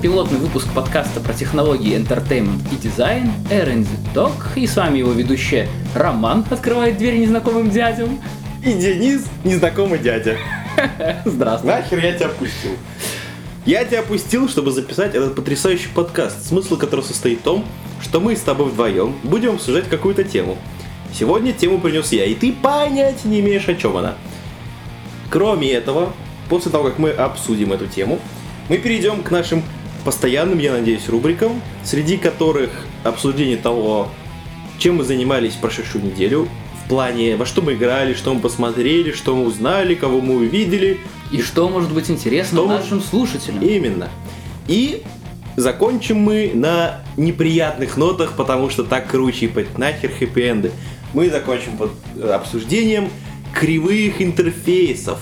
пилотный выпуск подкаста про технологии, entertainment и дизайн R&D Talk. И с вами его ведущая Роман открывает дверь незнакомым дядям. И Денис, незнакомый дядя. Здравствуй. Нахер я тебя пустил? Я тебя опустил, чтобы записать этот потрясающий подкаст, смысл которого состоит в том, что мы с тобой вдвоем будем обсуждать какую-то тему. Сегодня тему принес я, и ты понять не имеешь, о чем она. Кроме этого, после того, как мы обсудим эту тему, мы перейдем к нашим постоянным, я надеюсь, рубрикам, среди которых обсуждение того, чем мы занимались прошедшую неделю, в плане, во что мы играли, что мы посмотрели, что мы узнали, кого мы увидели. И что может быть интересно Что нашим слушателям? Именно. И закончим мы на неприятных нотах, потому что так круче, ебать, нахер хэппи-энды. Мы закончим под э, обсуждением кривых интерфейсов.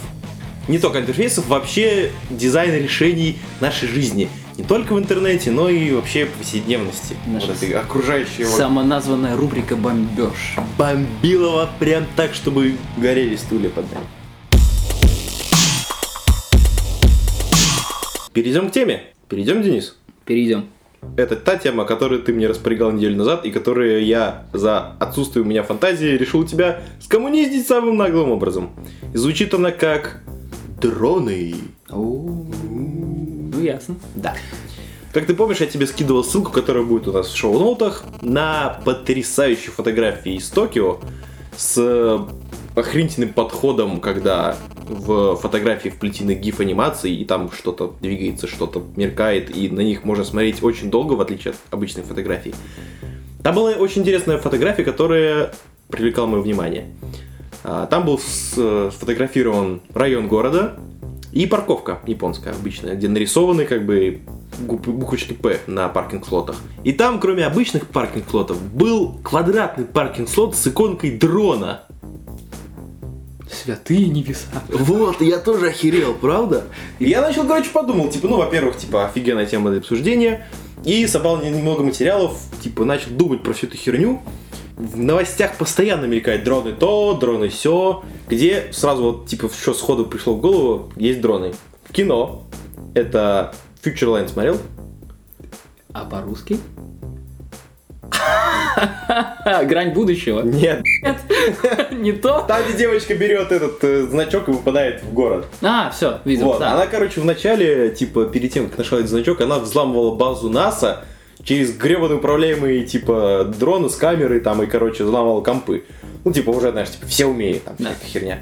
Не только интерфейсов, вообще дизайна решений нашей жизни. Не только в интернете, но и вообще повседневности. Наша Вот этой окружающей вот Самоназванная рубрика «Бомбеж». бомбилово прям так, чтобы горели стулья под нами. Перейдем к теме. Перейдем, Денис. Перейдем. Это та тема, которую ты мне распорягал неделю назад, и которую я за отсутствие у меня фантазии решил тебя скоммуниздить самым наглым образом. И звучит она как дроны. Ну, ясно. Да. Как ты помнишь, я тебе скидывал ссылку, которая будет у нас в шоу-ноутах, на потрясающие фотографии из Токио с охренительным подходом, когда в фотографии вплетены гиф анимации, и там что-то двигается, что-то меркает, и на них можно смотреть очень долго, в отличие от обычной фотографии. Там была очень интересная фотография, которая привлекала мое внимание. А, Там был с- сфотографирован район города и парковка японская обычная, где нарисованы как бы буквочки П на паркинг-слотах. И там, кроме обычных паркинг-слотов, был квадратный паркинг-слот с иконкой дрона. Святые небеса. Вот, я тоже охерел, правда? И я начал, короче, подумал, типа, ну, во-первых, типа, офигенная тема для обсуждения. И собрал немного материалов, типа, начал думать про всю эту херню. В новостях постоянно мелькают дроны то, дроны все, где сразу вот, типа, что сходу пришло в голову, есть дроны. В кино это Futureland смотрел? А по-русски? Грань будущего. Нет. Не то? Там, где девочка берет этот э, значок и выпадает в город. А, все, видел. Вот, да. она, короче, в начале, типа, перед тем, как нашла этот значок, она взламывала базу НАСА через гребаные управляемые, типа, дроны с камерой, там, и, короче, взламывала компы. Ну, типа, уже, знаешь, типа, все умеют, там, Да. всякая херня.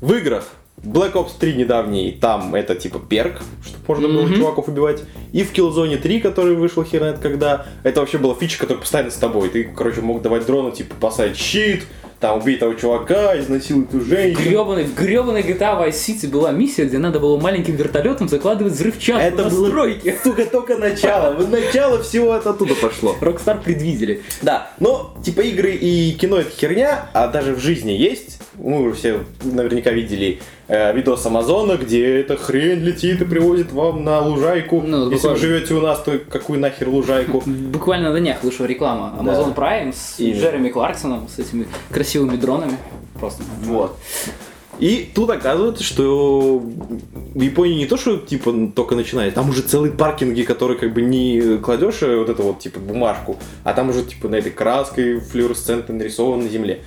В играх Black Ops 3 недавний, там это типа перк, чтобы можно было Мгм. чуваков убивать. И в Killzone 3, который вышел хер когда, это вообще была фича, которая постоянно с тобой. Ты, короче, мог давать дрону, типа, поставить щит, там, убить того чувака, изнасиловать ту женщину. Гребаный, в гребаной GTA Vice City была миссия, где надо было маленьким вертолетом закладывать взрывчатку Это на было, стройке. сука, только начало. Вот Начало всего это оттуда пошло. Rockstar предвидели. Да, но типа игры и кино это херня, а даже в жизни есть. Мы уже все наверняка видели видос Амазона, где эта хрень летит и привозит вам на лужайку. Ну, Если вы буквально. живете у нас, то какую нахер лужайку? Буквально на днях вышла реклама Amazon Prime с Именно. Джереми Кларксоном, с этими красивыми дронами. Просто. Вот. И тут оказывается, что в Японии не то, что типа только начинает, там уже целые паркинги, которые как бы не кладешь э, вот эту вот типа бумажку, а там уже типа на этой краской флуоресцентно нарисован на земле.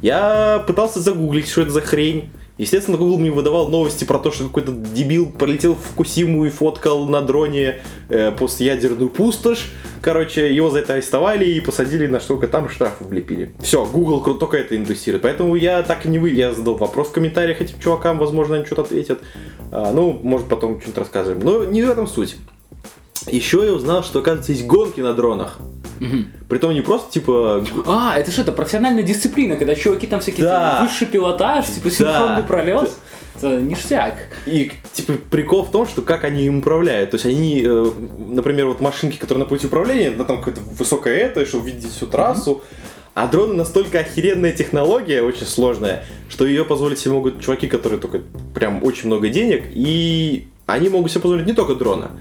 Я пытался загуглить, что это за хрень. Естественно, Google мне выдавал новости про то, что какой-то дебил полетел в Фукусиму и фоткал на дроне э, постядерную пустошь. Короче, его за это арестовали и посадили на штука там штрафы влепили. Все, Google только это индустрирует. Поэтому я так и не вы. Я задал вопрос в комментариях этим чувакам, возможно, они что-то ответят. А, ну, может, потом что-нибудь расскажем. Но не в этом суть. Еще я узнал, что, оказывается, есть гонки на дронах. Притом не просто типа А, это что, это профессиональная дисциплина, когда чуваки там всякие Да. типа, высший пилотаж, типа синхронный пролет. Это ништяк. И, типа, прикол в том, что как они им управляют. То есть они, э, например, вот машинки, которые на пути управления, да, там какое-то высокое это, чтобы видеть всю трассу. А дроны настолько охеренная технология, очень сложная, что ее позволить себе могут чуваки, которые только прям очень много денег, и они могут себе позволить не только дрона.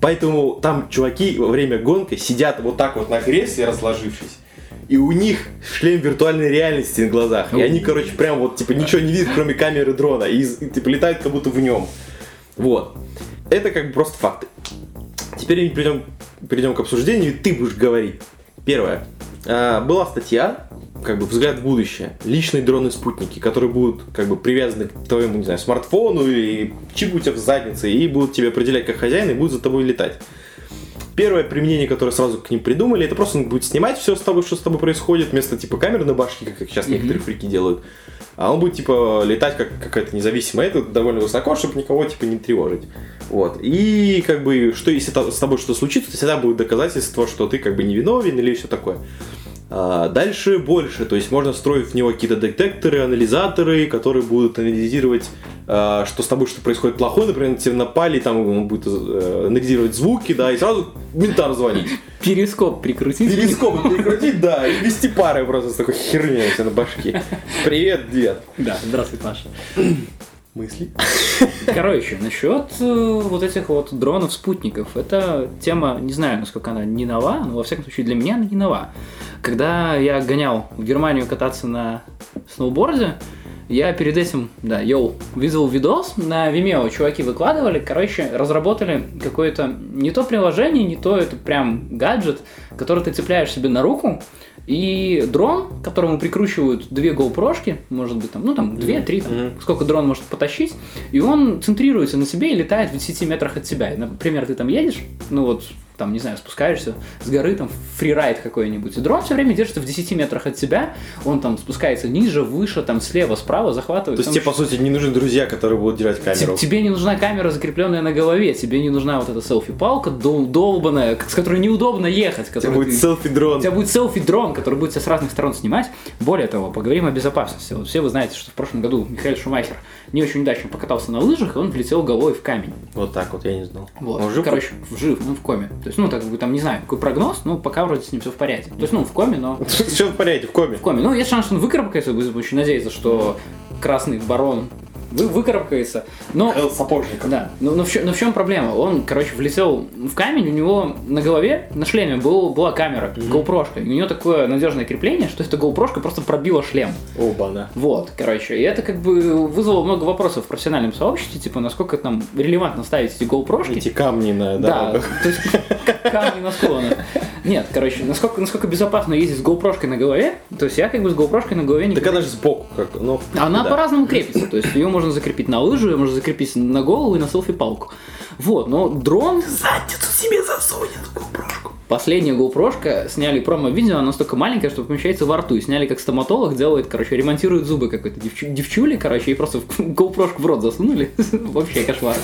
Поэтому там чуваки во время гонки сидят вот так вот на кресле, разложившись. И у них шлем виртуальной реальности на глазах. И они, короче, прям вот, типа, ничего не видят, кроме камеры дрона. И, типа, летают как будто в нем. Вот. Это как бы просто факты. теперь перейдем, перейдем к обсуждению, и ты будешь говорить. Первое. А, была статья, как бы взгляд в будущее. Личные дроны-спутники, которые будут как бы привязаны к твоему, не знаю, смартфону или чипу у тебя в заднице, и будут тебя определять как хозяин и будут за тобой летать. Первое применение, которое сразу к ним придумали, это просто он будет снимать все с тобой, что с тобой происходит, вместо типа камеры на башке, как сейчас некоторые фрики делают. А он будет типа летать как какая-то независимая, это довольно высоко, чтобы никого типа не тревожить. Вот. И как бы, что если с тобой что-то случится, то всегда будет доказательство, что ты как бы невиновен или все такое. А, Дальше больше, то есть можно встроить в него какие-то детекторы, анализаторы, которые будут анализировать, а, что с тобой что происходит плохое, например, на тебя напали, там он будет э, анализировать звуки, да, и сразу ментам звонить. Перископ прикрутить. Перископ перекрутить, да, и вести пары просто с такой херней у тебя на башке. Привет, дед. Да, здравствуй, Паша. Мысли? Короче, насчет э, вот этих вот дронов-спутников. Это тема, не знаю, насколько она не нова, но во всяком случае для меня она не нова. Когда я гонял в Германию кататься на сноуборде, я перед этим, да, йоу, видел видос, на Vimeo чуваки выкладывали, короче, разработали какое-то не то приложение, не то это прям гаджет, который ты цепляешь себе на руку, и дрон, к которому прикручивают две GoPro, может быть, там, ну там, две-три, там, Мгм. сколько дрон может потащить, и он центрируется на себе и летает в 10 метрах от тебя. И, Например, ты там едешь, ну вот, там, не знаю, спускаешься с горы, там, фрирайд какой-нибудь, и дрон все время держится в 10 метрах от тебя, он там спускается ниже, выше, там, слева, справа, захватывает. То есть там тебе, по сути, не нужны друзья, которые будут держать камеру. Тебе не нужна камера, закрепленная на голове, тебе не нужна вот эта селфи-палка дол- долбаная, с которой неудобно ехать. У тебя будет ты- селфи-дрон. у тебя будет селфи-дрон, который будет тебя с разных сторон снимать. Более того, поговорим о безопасности. Вот все вы знаете, что в прошлом году Михаил Шумахер не очень удачно покатался на лыжах, и он влетел головой в камень. Вот так вот, я не знал. Вот. Он жив? Короче, жив, ну в коме. То есть, ну, так как бы там не знаю, какой прогноз, но пока вроде с ним все в порядке. То есть, ну, в коме, но Все в порядке, в коме. в коме. Ну, есть шанс, что он выкарабкается, будем очень надеяться, что красный барон вы, выкарабкается. Но Сапожник. да, но, но, в, но в чем проблема? Он, короче, влетел в камень, у него на голове, на шлеме был, была камера, GoPro, и у него такое надежное крепление, что эта GoPro просто пробила шлем. Оба-на. Вот, короче, и это как бы вызвало много вопросов в профессиональном сообществе, типа, насколько там релевантно ставить эти GoPro. Эти камни на Да, дорогах. то есть камни на склонах. Нет, короче, насколько, насколько безопасно ездить с GoPro на голове, то есть я как бы с GoPro на голове не Так она же сбоку как ну, она да. по-разному крепится, то есть ее можно закрепить на лыжу, ее можно закрепить на голову и на селфи-палку. Вот, но дрон, Задницу себе засунет GoPro. последняя GoPro сняли промо-видео, она настолько маленькая, что помещается во рту. И сняли как стоматолог делает, короче, ремонтирует зубы какой-то девчу- девчули, короче, и просто в GoPro в рот засунули. Вообще кошмар.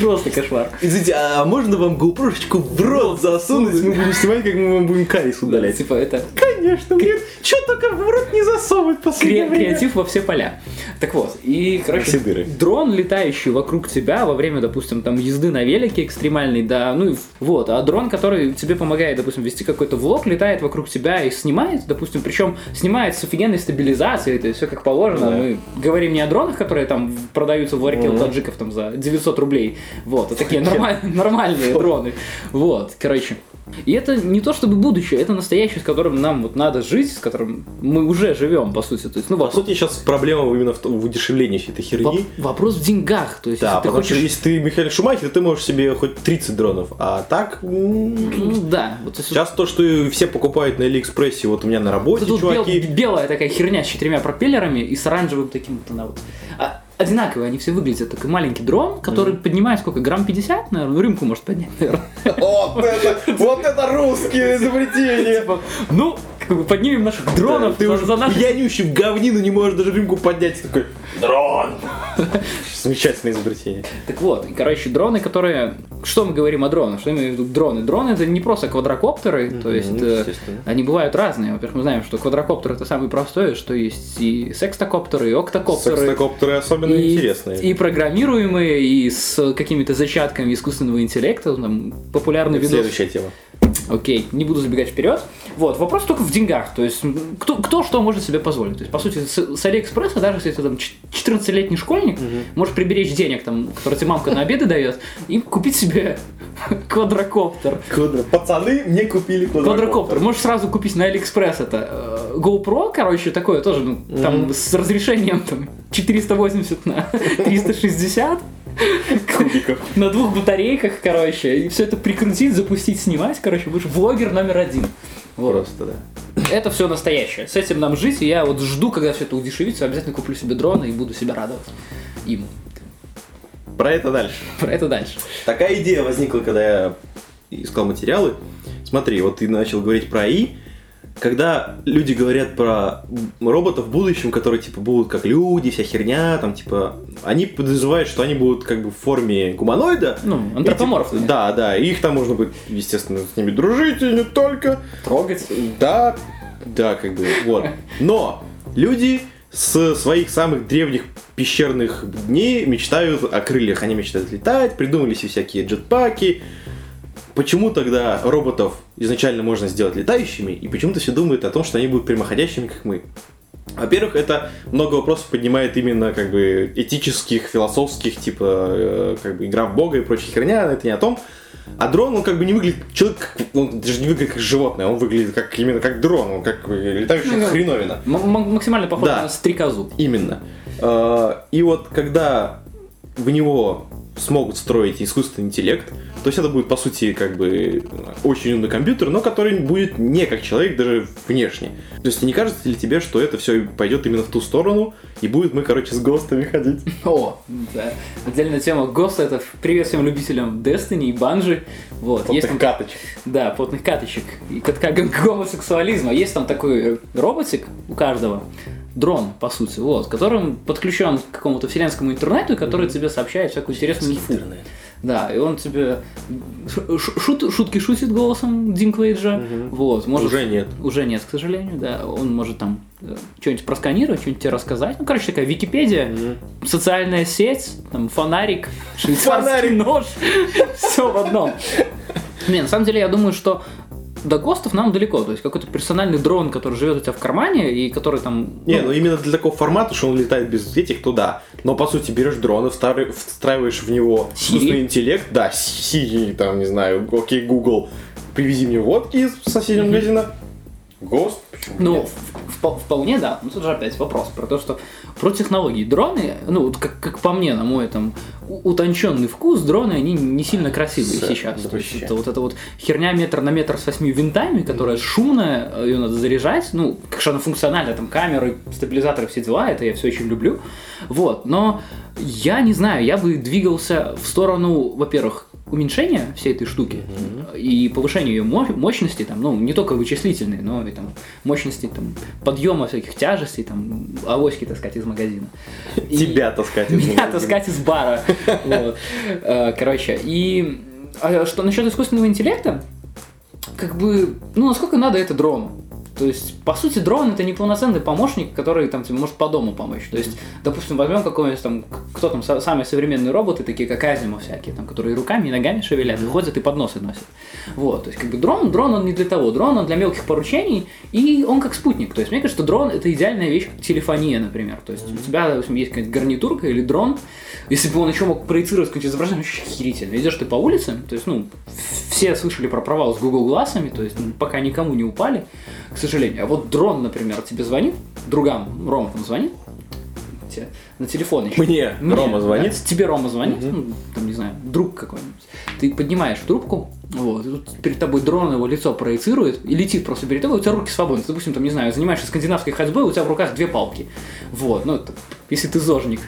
Просто кошмар. Извините, а можно вам GoPro в рот засунуть? Мы будем снимать, как мы вам будем карис удалять. Типа это Конечно, нет. Че только в рот не засовывать последнее время? креатив во все поля. Так вот, и, короче, дрон, летающий вокруг тебя во время, допустим, там езды на велике экстремальной, да, ну вот, а дрон, который тебе помогает, допустим, вести какой-то влог, летает вокруг тебя и снимает, допустим, причем снимает с офигенной стабилизацией, это все как положено. Да. Мы говорим не о дронах, которые там продаются в ларьке у таджиков там за 900 рублей, вот, а такие нормаль- нормальные дроны, вот, короче. И это не то чтобы будущее, это настоящее, с которым нам вот надо жить, с которым мы уже живем, по сути. То есть, ну, По вопрос, сути, сейчас проблема именно в, в удешевлении всей этой херни. воп- вопрос в деньгах. То есть, Да, если ты потому хочешь... что если ты Михаил Шумахер, ты можешь себе хоть 30 дронов. А так, Ну, да. Вот, то есть, сейчас то, что все покупают на Алиэкспрессе, вот у меня на работе, вот тут бел- чуваки. белая такая херня с четырьмя пропеллерами и с оранжевым таким вот она вот. А, одинаковые, они все выглядят. Такой маленький дрон, который поднимает сколько? Грамм 50, наверное, в рюмку может поднять, наверное. Вот это, вот это русские изобретения! Ну, как бы поднимем наших дронов Ты уже за наши пьянющий в говнину не можешь даже рюмку поднять. Такой, дрон! Замечательное изобретение. Так вот, и, короче, дроны, которые... Что мы говорим о дронах? Что имею в виду дроны? Дроны это не просто квадрокоптеры, то есть э, они бывают разные. Во-первых, мы знаем, что квадрокоптер это самый простой, что есть и секстокоптеры, и октокоптеры. Секстокоптеры особенно и, интересные. и программируемые, и с какими-то зачатками искусственного интеллекта. Там популярный видос. Следующая тема. Окей, не буду забегать вперед. Вот, вопрос только в деньгах. То есть, кто, кто что может себе позволить. То есть, по сути, с, с Алиэкспресса, даже если ты там ч- 14-летний школьник, можешь приберечь денег, там, которые тебе мамка на обеды дает, и купить себе квадрокоптер. Квадро- Пацаны мне купили Квадрокоптер. Можешь сразу купить на Алиэкспресс это. э, GoPro, короче, такое тоже, ну, там, с разрешением там 480 на 360. Ромбиков. на двух батарейках, короче, и все это прикрутить, запустить, снимать, короче, будешь влогер номер один. Вот. Просто, да. Это все настоящее. С этим нам жить, и я вот жду, когда все это удешевится, обязательно куплю себе дрон и буду себя радовать им. Про это дальше. Про это дальше. Такая идея возникла, когда я искал материалы. Смотри, вот ты начал говорить про АИ. Когда люди говорят про роботов в будущем, которые типа будут как люди, вся херня, там типа, они подразумевают, что они будут как бы в форме гуманоида. Ну, И, антропоморфные. типа, Да, да, и их там можно будет, естественно, с ними дружить, и не только. Трогать. Да, да, как бы, вот. Но люди с своих самых древних пещерных дней мечтают о крыльях. Они мечтают летать, придумали себе всякие джетпаки. Почему тогда роботов изначально можно сделать летающими, и почему-то все думают о том, что они будут прямоходящими, как мы? Во-первых, это много вопросов поднимает именно как бы этических, философских, типа э, как бы игра в бога и прочая херня, это не о том. А дрон, он как бы не выглядит, человек, он даже не выглядит как животное, он выглядит как именно как дрон, он как летающая Ну, хреновина. М- максимально похож Да. на стрекозу. Именно. Э, И вот когда в него смогут встроить искусственный интеллект, то есть это будет, по сути, как бы очень умный компьютер, но который будет не как человек даже внешне. То есть не кажется ли тебе, что это все пойдет именно в ту сторону, и будет мы, короче, с ГОСТами ходить? О, да. Отдельная тема ГОСТа, это привет всем любителям Destiny и Банжи. Вот. Есть там, каточек. да, плотных каточек. И как гомосексуализма. Есть там такой роботик у каждого, дрон, по сути, вот, которым подключен к какому-то вселенскому интернету, который тебе сообщает всякую интересную инфу. Да, и он тебе шут- шутки шутит голосом Динклейджа. Вот, может, Уже нет. Уже нет, к сожалению, да. Он может там э, что-нибудь просканировать, что-нибудь тебе рассказать. Ну, короче, такая Википедия, социальная сеть, там фонарик, швейцарский Фонарик. нож, все в одном. Не, на самом деле, я думаю, что до ГОСТов нам далеко. То есть какой-то персональный дрон, который живет у тебя в кармане и который там... Не, ну именно для такого формата, что он летает без этих, то да. Но по сути берешь дрон и встары- встраиваешь в него Siri? искусственный интеллект, да, Сири, там, не знаю, окей, Google, привези мне водки из соседнего магазина. ГОСТ, почему Ну, нет? в- впо- вполне да. Ну, тут же опять вопрос про то, что про технологии. Дроны, ну, вот как, как по мне, на мой там утонченный вкус, дроны, они не сильно красивые С- сейчас. То есть это вот эта вот херня метр на метр с восьми винтами, которая шумная, ее надо заряжать, ну, как же она функциональная, там камеры, стабилизаторы, все дела, это я все очень люблю. Вот, но я не знаю, я бы двигался в сторону, во-первых, уменьшения всей этой штуки и повышения ее мо- мощности, там, ну, не только вычислительной, но и там мощности там, подъема всяких тяжестей, там, авоськи таскать из магазина. И- Тебя таскать из Меня магазина. таскать из бара. Вот. Э, Короче, и а что насчет искусственного интеллекта, как бы, ну, насколько надо это дрону? То есть, по сути, дрон это не полноценный помощник, который там тебе может по дому помочь. То есть, допустим, возьмем какой-нибудь там, кто там са- самые современные роботы, такие как Азима всякие, там, которые руками, и ногами шевелят, и ходят и подносы носят. Вот, то есть, как бы дрон, дрон он не для того, дрон он для мелких поручений, и он как спутник. То есть, мне кажется, дрон это идеальная вещь, как телефония, например. То есть, у тебя, допустим, есть какая-то гарнитурка или дрон, если бы он еще мог проецировать какое-нибудь изображение, вообще охерительно. Идешь ты по улице, то есть, ну, все слышали про провал с Google глазами, то есть, пока никому не упали, к сожалению. А вот дрон, например, тебе звонит, другам, Рома там звонит, тебе на телефон еще. Мне Мне, Рома звонит. да, тебе Рома звонит, ну, там, не знаю, друг какой-нибудь. Ты поднимаешь трубку, вот, и тут перед тобой дрон его лицо проецирует и летит просто перед тобой, у тебя руки свободны. Ты, допустим, там, не знаю, занимаешься скандинавской ходьбой, у тебя в руках две палки. Вот, ну, это, если ты зожник.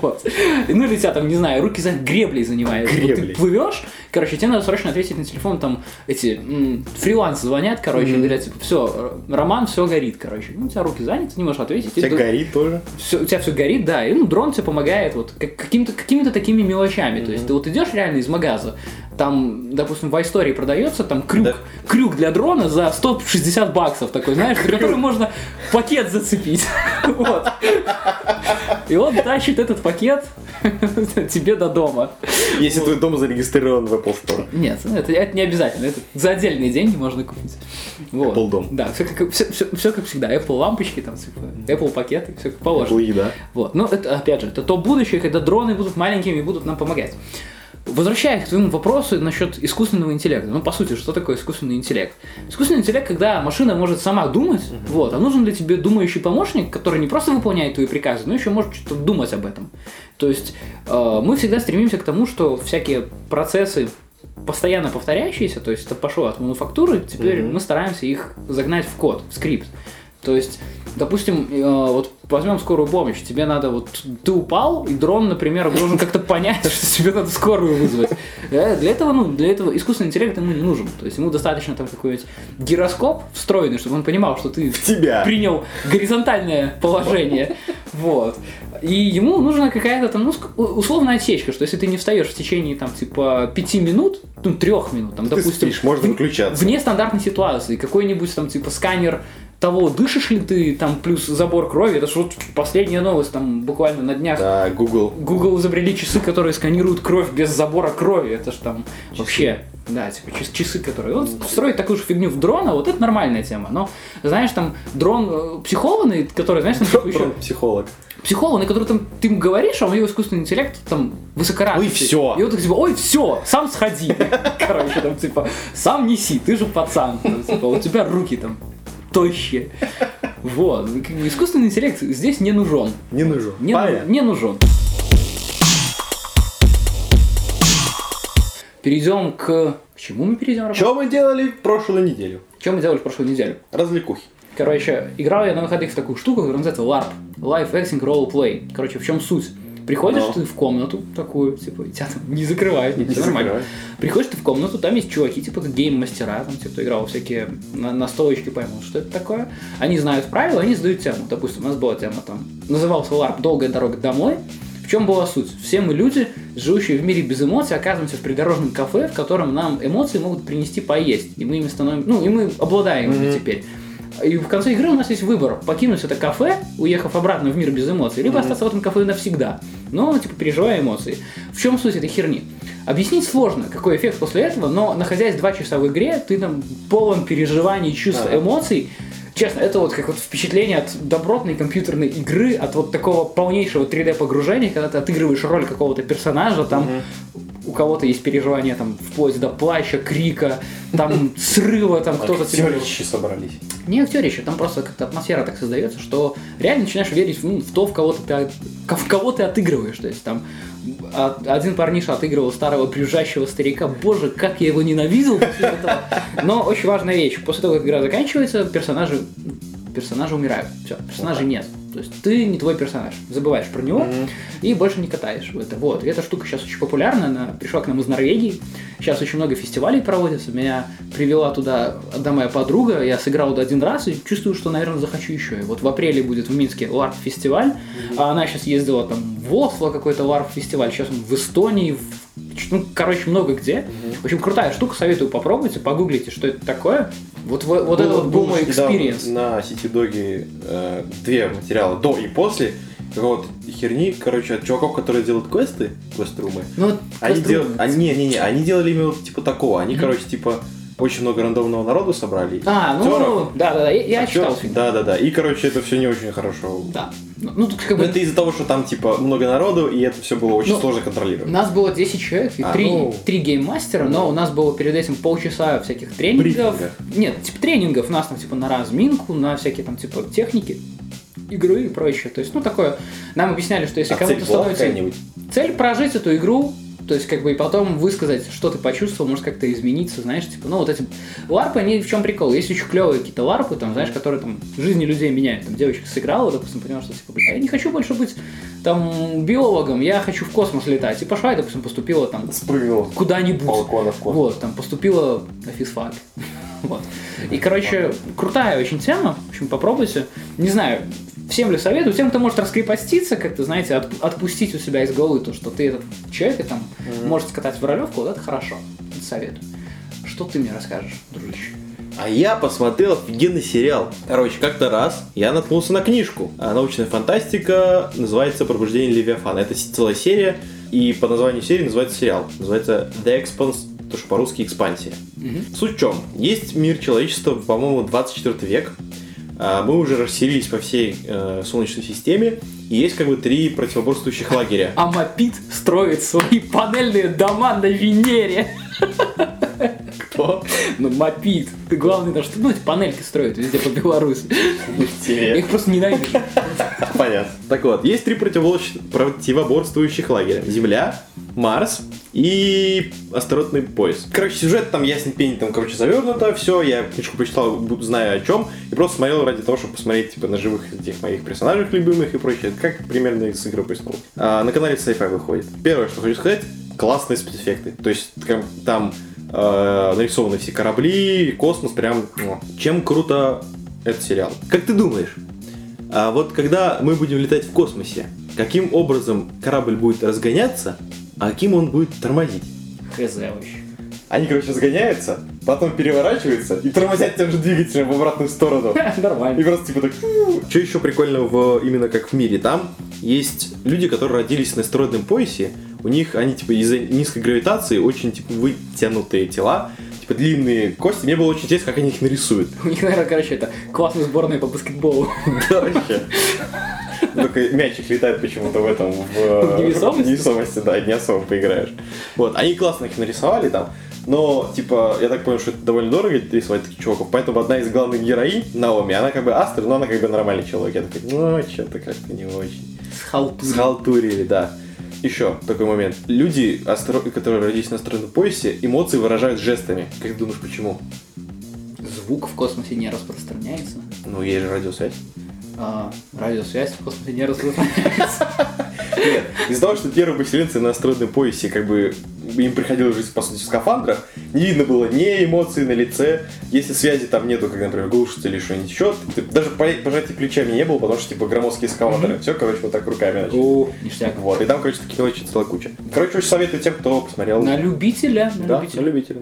Вот. Ну или тебя там, не знаю, руки за греблей занимаешь. Вот Греблей. ты плывешь, короче, тебе надо срочно ответить на телефон, там эти м, фриланс звонят, короче, и говорят, типа, все, Роман, все горит, короче. Ну, у тебя руки заняты, не можешь ответить. У тебя И горит тоже. всё- у тебя все горит, да, и ну, дрон тебе помогает вот как- каким-то, какими-то такими мелочами. То есть ты вот идешь реально из магаза, там, допустим, в истории продается там крюк, Да. крюк для дрона за 160 баксов такой, знаешь, за который можно пакет зацепить. Вот. И он тащит этот пакет тебе до дома. Если твой дом зарегистрирован в Apple Store. Нет, это, это не обязательно. Это за отдельные деньги можно купить. Вот. Apple дом. Да, все как, все, все как всегда. Apple лампочки, там, типа, Apple пакеты, все как положено. Apple еда. Вот. Ну, это, опять же, это то будущее, когда дроны будут маленькими и будут нам помогать. Возвращаясь к твоему вопросу насчет искусственного интеллекта. Ну, по сути, что такое искусственный интеллект? Искусственный интеллект, когда машина может сама думать, вот, а нужен ли тебе думающий помощник, который не просто выполняет твои приказы, но еще может что-то думать об этом. То есть э, мы всегда стремимся к тому, что всякие процессы постоянно повторяющиеся, то есть это пошло от мануфактуры, теперь Мгм. мы стараемся их загнать в код, в скрипт. То есть, допустим, э, вот возьмем скорую помощь, тебе надо вот ты упал, и дрон, например, должен как-то понять, что тебе надо скорую вызвать. Э, Для этого, ну, для этого искусственный интеллект ему не нужен. То есть ему достаточно там какой-нибудь гироскоп встроенный, чтобы он понимал, что ты тебя. принял горизонтальное положение. Вот. И ему нужна какая-то там, ну, условная отсечка, что если ты не встаешь в течение там, типа, пяти минут, ну, трех минут, там, Ты допустим, спишь, можно в- выключаться. вне стандартной ситуации, какой-нибудь там, типа, сканер того, дышишь ли ты, там, плюс забор крови, это же вот последняя новость, там, буквально на днях Да, Google. Google изобрели часы, которые сканируют кровь без забора крови. Это ж там вообще, да, типа час- часы, которые... Вот строить такую же фигню в дрона, вот это нормальная тема. Но, знаешь, там дрон э, психованный, который, знаешь, там типа еще Дрон психолог. психованный, который там ты ему говоришь, а у него искусственный интеллект там высокоразвитый. Ой, всё. И вот так типа, ой, все, сам сходи. Короче, там типа, сам неси, ты же пацан. Там, типа, у тебя руки там тощие. Вот. Искусственный интеллект здесь не нужен. Не нужен. Не, Понятно. не нужен. Перейдем к... К чему мы перейдем? Что мы делали в прошлую неделю? Что мы делали в прошлую неделю? Развлекухи. Короче, играл я на выходных в такую штуку, которая называется LARP. Live Acting Role Play. Короче, в чем суть? Приходишь Ну. ты в комнату такую, типа, тебя там не закрывают, Не всё нормально. закрывают. Приходишь ты в комнату, там есть чуваки, типа, гейм-мастера, там, типа, кто играл всякие на, настолочки, поймут, что это такое. Они знают правила, они задают тему. Допустим, у нас была тема там, назывался LARP «Долгая дорога домой». В чем была суть? Все мы люди, живущие в мире без эмоций, оказываемся в придорожном кафе, в котором нам эмоции могут принести поесть. И мы ими становимся, ну, и мы обладаем ими Мгм. теперь. И в конце игры у нас есть выбор. Покинуть это кафе, уехав обратно в мир без эмоций, либо остаться в этом кафе навсегда. Но, типа, переживая эмоции. В чем суть этой херни? Объяснить сложно, какой эффект после этого, но находясь два часа в игре, ты там полон переживаний, чувств, эмоций. Честно, это вот как вот впечатление от добротной компьютерной игры, от вот такого полнейшего 3D погружения, когда ты отыгрываешь роль какого-то персонажа, там у кого-то есть переживания там вплоть до плача, крика, там срыва, там кто-то Актерищи собрались. не актерище, там просто как-то атмосфера так создается, что реально начинаешь верить ну, в то, в кого, ты, в кого ты отыгрываешь. То есть там один парниша отыгрывал старого брюзжащего старика. Боже, как я его ненавидел после этого. Но очень важная вещь. После того, как игра заканчивается, персонажи, персонажи умирают. Все, персонажей нет. То есть ты не твой персонаж. Забываешь про него и больше не катаешь в это. Вот. И эта штука сейчас очень популярна. Она пришла к нам из Норвегии. Сейчас очень много фестивалей проводится. Меня привела туда одна моя подруга. Я сыграл один раз и чувствую, что, наверное, захочу еще. И вот в апреле будет в Минске ларп-фестиваль. А она сейчас ездила там в Осло какой-то LARP-фестиваль. Сейчас он в Эстонии, в ну, короче, много где. В общем, крутая штука, советую попробуйте, погуглите, что это такое. Вот, вот, вот это вот experience. На Сити Доге э, две материала до и после. Вот херни, короче, от чуваков, которые делают квесты, квест-румы. Ну, Они делают. Они, не, не, не, они делали именно типа такого. Они, Мгм. короче, типа очень много рандомного народу собрали. А, ну, актеров. да, да, да, я, я читал фильм. Да, да, да. И, короче, это все не очень хорошо. Да. Ну, ну, тут как Но бы это из-за того, что там, типа, много народу, и это все было очень Ну, сложно У контролировать. нас было 10 человек и А, 3, ну. гейммастера, но у нас было перед этим полчаса всяких тренингов. Брифинга. Нет, типа тренингов, у нас там типа на разминку, на всякие там типа техники игры и прочее. То есть, ну такое, нам объясняли, что если А кому-то становится... Цель прожить эту игру, то есть, как бы, и потом высказать, что ты почувствовал, может как-то измениться, знаешь, типа, ну, вот эти ларпы, они в чем прикол? Есть очень клевые какие-то ларпы, там, знаешь, которые там жизни людей меняют. Там девочка сыграла, допустим, поняла, что, типа, бля, я не хочу больше быть там биологом, я хочу в космос летать. И пошла, и, допустим, поступила там Спрыгнул с куда-нибудь. балкона в космос. Вот, там поступила на физфак. Вот. И, короче, крутая очень тема. В общем, попробуйте. Не знаю, всем ли советую. Тем, кто может раскрепоститься, как-то, знаете, от- отпустить у себя из головы то, что ты этот человек и там может скатать в ролевку, вот это хорошо. Это советую. Что ты мне расскажешь, дружище? А я посмотрел офигенный сериал. Короче, как-то раз я наткнулся на книжку. А научная фантастика называется «Пробуждение Левиафана». Это целая серия, и по названию серии называется сериал. Называется «The Expanse», то что по-русски «Экспансия». Мгм. Суть в чем? Есть мир человечества, по-моему, 24 век. А, Мы уже расселились по всей э, Солнечной системе, И есть как бы три противоборствующих лагеря. А Мопит строит свои панельные дома на Венере. Кто? Ну, Мопит. Ты главный наш, ну, эти панельки строят везде по Беларуси. Я их просто ненавижу. Понятно. Так вот, есть три противоборствующих лагеря. Земля, Марс и астероидный пояс. Короче, сюжет там ясен пень, там, короче, завернуто, все, я книжку прочитал, зная о чем, и просто смотрел ради того, чтобы посмотреть, типа, на живых этих моих персонажей любимых и прочее, как примерно из Игры Престолов. А, на канале Sci-Fi выходит. Первое, что хочу сказать, классные спецэффекты. То есть, там э, нарисованы все корабли, космос, прям, ну, чем круто этот сериал. Как ты думаешь, а вот когда мы будем летать в космосе, каким образом корабль будет разгоняться, а каким он будет тормозить? Хз вообще. Они, короче, разгоняются, потом переворачиваются и тормозят тем же двигателем в обратную сторону. И Нормально. просто типа так... Что еще прикольно в, именно как в мире? Там есть люди, которые родились на астероидном поясе, у них, они типа из-за низкой гравитации очень типа вытянутые тела, типа длинные кости. Мне было очень интересно, как они их нарисуют. У них, наверное, короче, это классная сборная по баскетболу. Да, вообще. Только мячик летает почему-то в этом, в, В невесомости? в невесомости, да, не особо поиграешь. Вот, они классно их нарисовали там, но, типа, я так понял, что это довольно дорого рисовать таких чуваков, поэтому одна из главных героинь, Наоми, она как бы астр, но она как бы нормальный человек. Я такой, ну, что-то как-то не очень. С халтурой. Схалтурили, да. Еще такой момент. Люди, которые родились на астероидном поясе, эмоции выражают жестами. Как ты думаешь, почему? Звук в космосе не распространяется. Ну, есть же радиосвязь. А, радиосвязь в космосе не распространяется. Нет, из-за того, что первые поселенцы на астероидном поясе, как бы, им приходилось жить, по сути, в скафандрах, не видно было ни эмоций на лице, если связи там нету, как, например, глушится или что-нибудь еще, даже по- пожатия плечами не было, потому что, типа, громоздкие скафандры, все, короче, вот так руками начали. О, ништяк. Вот, и там, короче, таких мелочей целая куча. Короче, очень советую тем, кто посмотрел. На любителя, на Да, на любителя. любителя.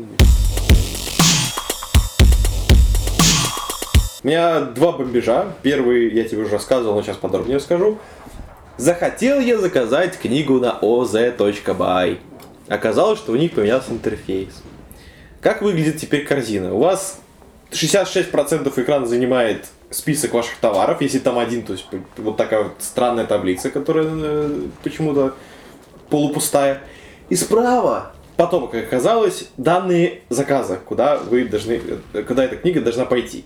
У меня два бомбежа. Первый я тебе уже рассказывал, но сейчас подробнее расскажу. Захотел я заказать книгу на oz.by. Оказалось, что у них поменялся интерфейс. Как выглядит теперь корзина? У вас 66% экрана занимает список ваших товаров, если там один, то есть вот такая вот странная таблица, которая э, почему-то полупустая. И справа, потом, как оказалось, данные заказа, куда вы должны, э, куда эта книга должна пойти.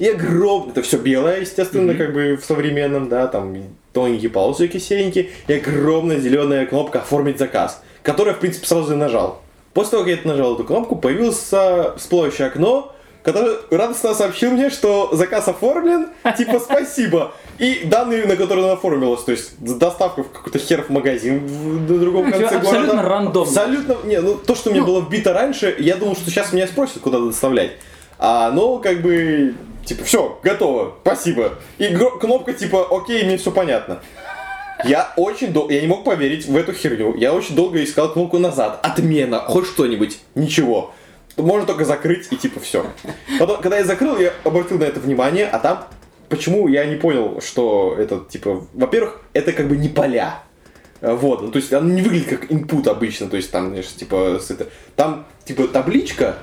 И огромное, это все белое, естественно, как бы в современном, да, там тоненькие полосики серенькие, и огромная зеленая кнопка «Оформить заказ», которую в принципе, сразу и нажал. После того, как я это нажал эту кнопку, появилось всплывающее окно, которое радостно сообщил мне, что заказ оформлен, типа спасибо. И данные, на которые он оформилась, то есть доставка в какой-то хер в магазин в- на другом конце типа, города. абсолютно рандомно. Абсолютно, не, ну то, что мне Ну. было вбито раньше, я думал, что сейчас меня спросят, куда доставлять. А, но как бы, типа, все, готово, спасибо. И кнопка типа, окей, мне все понятно. Я очень долго, я не мог поверить в эту херню. Я очень долго искал кнопку назад. Отмена, хоть что-нибудь. Ничего. Можно только закрыть и типа все. Потом, когда я закрыл, я обратил на это внимание, а там почему я не понял, что это типа, во-первых, это как бы не поля. Вот, ну то есть оно не выглядит как input обычно, то есть там, знаешь, типа, с это, там типа табличка,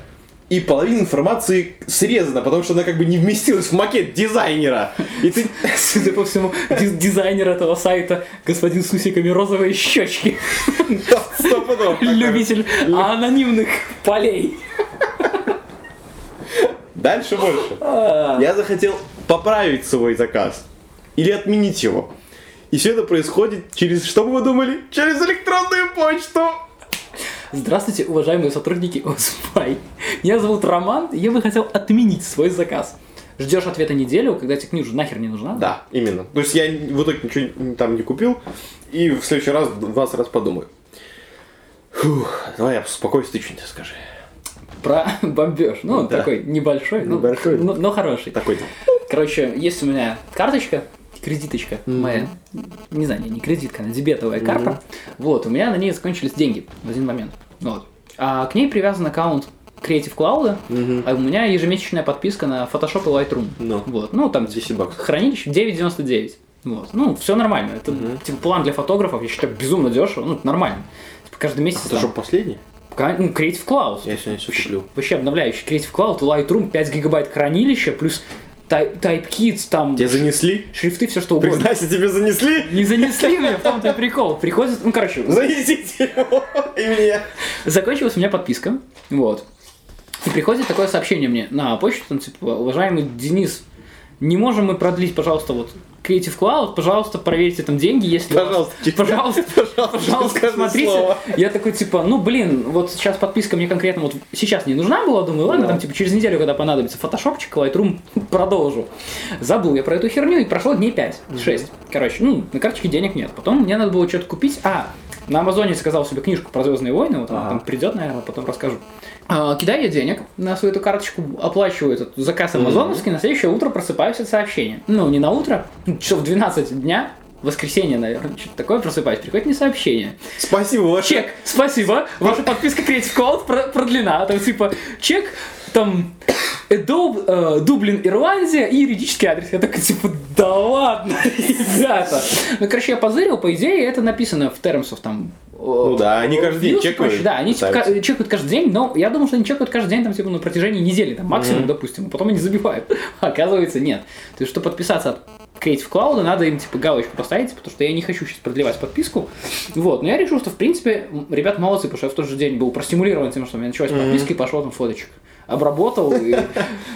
и половина информации срезана, потому что она как бы не вместилась в макет дизайнера. И ты Судя по всему, диз- дизайнер этого сайта, господин с усиками розовые щечки, любитель анонимных полей. Дальше больше. Я захотел поправить свой заказ. Или отменить его. И все это происходит через, что бы вы думали? Через электронную почту. Здравствуйте, уважаемые сотрудники ОСПАЙ. Меня зовут Роман, и я бы хотел отменить свой заказ. Ждешь ответа неделю, когда тебе книжка нахер не нужна? Да, именно. То есть я в итоге ничего там не купил. И в следующий раз 20 раз подумаю. Фух, давай я успокойся, ты что-нибудь скажи. Про бомбеж. Ну, Да. такой небольшой, ну, Небольшой. но, но хороший. Такой. Короче, есть у меня карточка, кредиточка моя. Не знаю, не, кредитка, она дебетовая карта. Вот, у меня на ней закончились деньги в один момент. Вот. А к ней привязан аккаунт Creative Cloud, а у меня ежемесячная подписка на Photoshop и Lightroom. Ну. Вот, ну там 10 баксов. хранилище 9,99. Вот. Ну, все нормально. Это типа план для фотографов, я считаю, безумно дешево. Ну, нормально. Типа, каждый месяц. Это там- что, последний? Ну, Creative Cloud. Я сегодня все куплю. Вообще обновляющий Creative Cloud, Lightroom, 5 гигабайт хранилища, плюс Type, там Тебя занесли? шрифты, все что угодно. Признайся, тебе занесли? Не занесли меня, в том-то и прикол. Приходит, ну, короче, Занесите его и мне. закончилась у меня подписка, вот. И приходит такое сообщение мне на почту, там, типа, уважаемый Денис, не можем мы продлить, пожалуйста, вот Creative Cloud, пожалуйста, проверьте там деньги, если... у вас- Пожалуйста, пожалуйста, пожалуйста, пожалуйста, смотрите. слово. Я такой, типа, ну, блин, вот сейчас подписка мне конкретно вот сейчас не нужна была, думаю, ладно, Да. там, типа, через неделю, когда понадобится фотошопчик, Lightroom, продолжу. Забыл я про эту херню, и прошло дней 5-6. Короче, ну, на карточке денег нет. Потом мне надо было что-то купить. А, на Амазоне заказал себе книжку про Звездные войны, вот она Ага. там придет, наверное, потом расскажу. А, кидаю я денег на свою эту карточку, оплачиваю этот заказ амазоновский, на следующее утро просыпаюсь от сообщения. Ну, не на утро, ну, часов в 12 дня, воскресенье, наверное, что-то такое просыпаюсь, приходит мне сообщение. Спасибо, ваш Чек, спасибо, ваша подписка Creative Cloud про- продлена. Там типа чек, там Adobe, э, Дублин, Ирландия и юридический адрес. Я такой, типа, да ладно, ребята. Ну, короче, я позырил, по идее, это написано в термсов там. Ну да, они каждый день чекают, Да, они ставятся. ка- чекают каждый день, но я думал, что они чекают каждый день там типа на протяжении недели, там максимум, допустим, а потом они забивают. Оказывается, нет. То есть, чтобы подписаться от Creative Cloud, надо им типа галочку поставить, потому что я не хочу сейчас продлевать подписку. Вот, но я решил, что в принципе ребят молодцы, потому что я в тот же день был простимулирован тем, что у меня началась подписка, и пошел там фоточек. Обработал и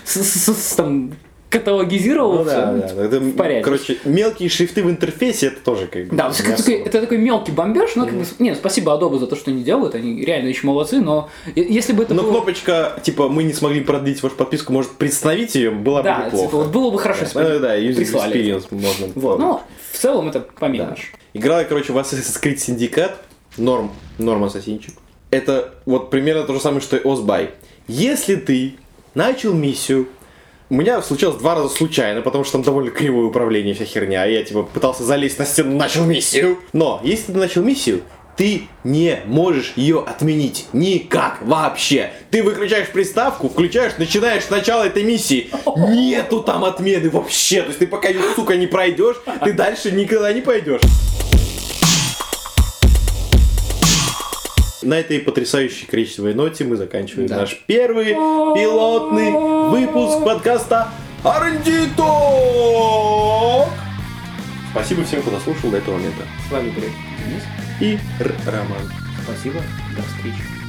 там каталогизировал. Ну всё. да, да. Это, в порядке. короче, мелкие шрифты в интерфейсе, это тоже как бы... Да, не это такой, это такой мелкий бомбеж, но как бы, не, спасибо Adobe за то, что они делают, они реально еще молодцы, но если бы это Но было... кнопочка, типа, мы не смогли продлить вашу подписку, может, представить ее, было да, бы неплохо. типа, вот было бы хорошо, если бы Да, они да, user прислали. experience можно. Вот, ну, в целом это по Да. мелочи. Играл я, короче, в Assassin's Creed Syndicate. Норм. Норм ассасинчик. Это вот примерно то же самое, что и Озбай. Если ты начал миссию, у меня случилось два раза случайно, потому что там довольно кривое управление, вся херня. Я типа пытался залезть на стену, начал миссию. Но если ты начал миссию, ты не можешь ее отменить. Никак вообще. Ты выключаешь приставку, включаешь, начинаешь сначала этой миссии. Нету там отмены вообще. То есть ты пока ее, сука, не пройдешь, ты дальше никогда не пойдешь. На этой потрясающей кричевой ноте мы заканчиваем Да. наш первый пилотный выпуск подкаста Talk. Спасибо всем, кто дослушал до этого момента. С вами Денис. И Р- Роман. Спасибо. До встречи.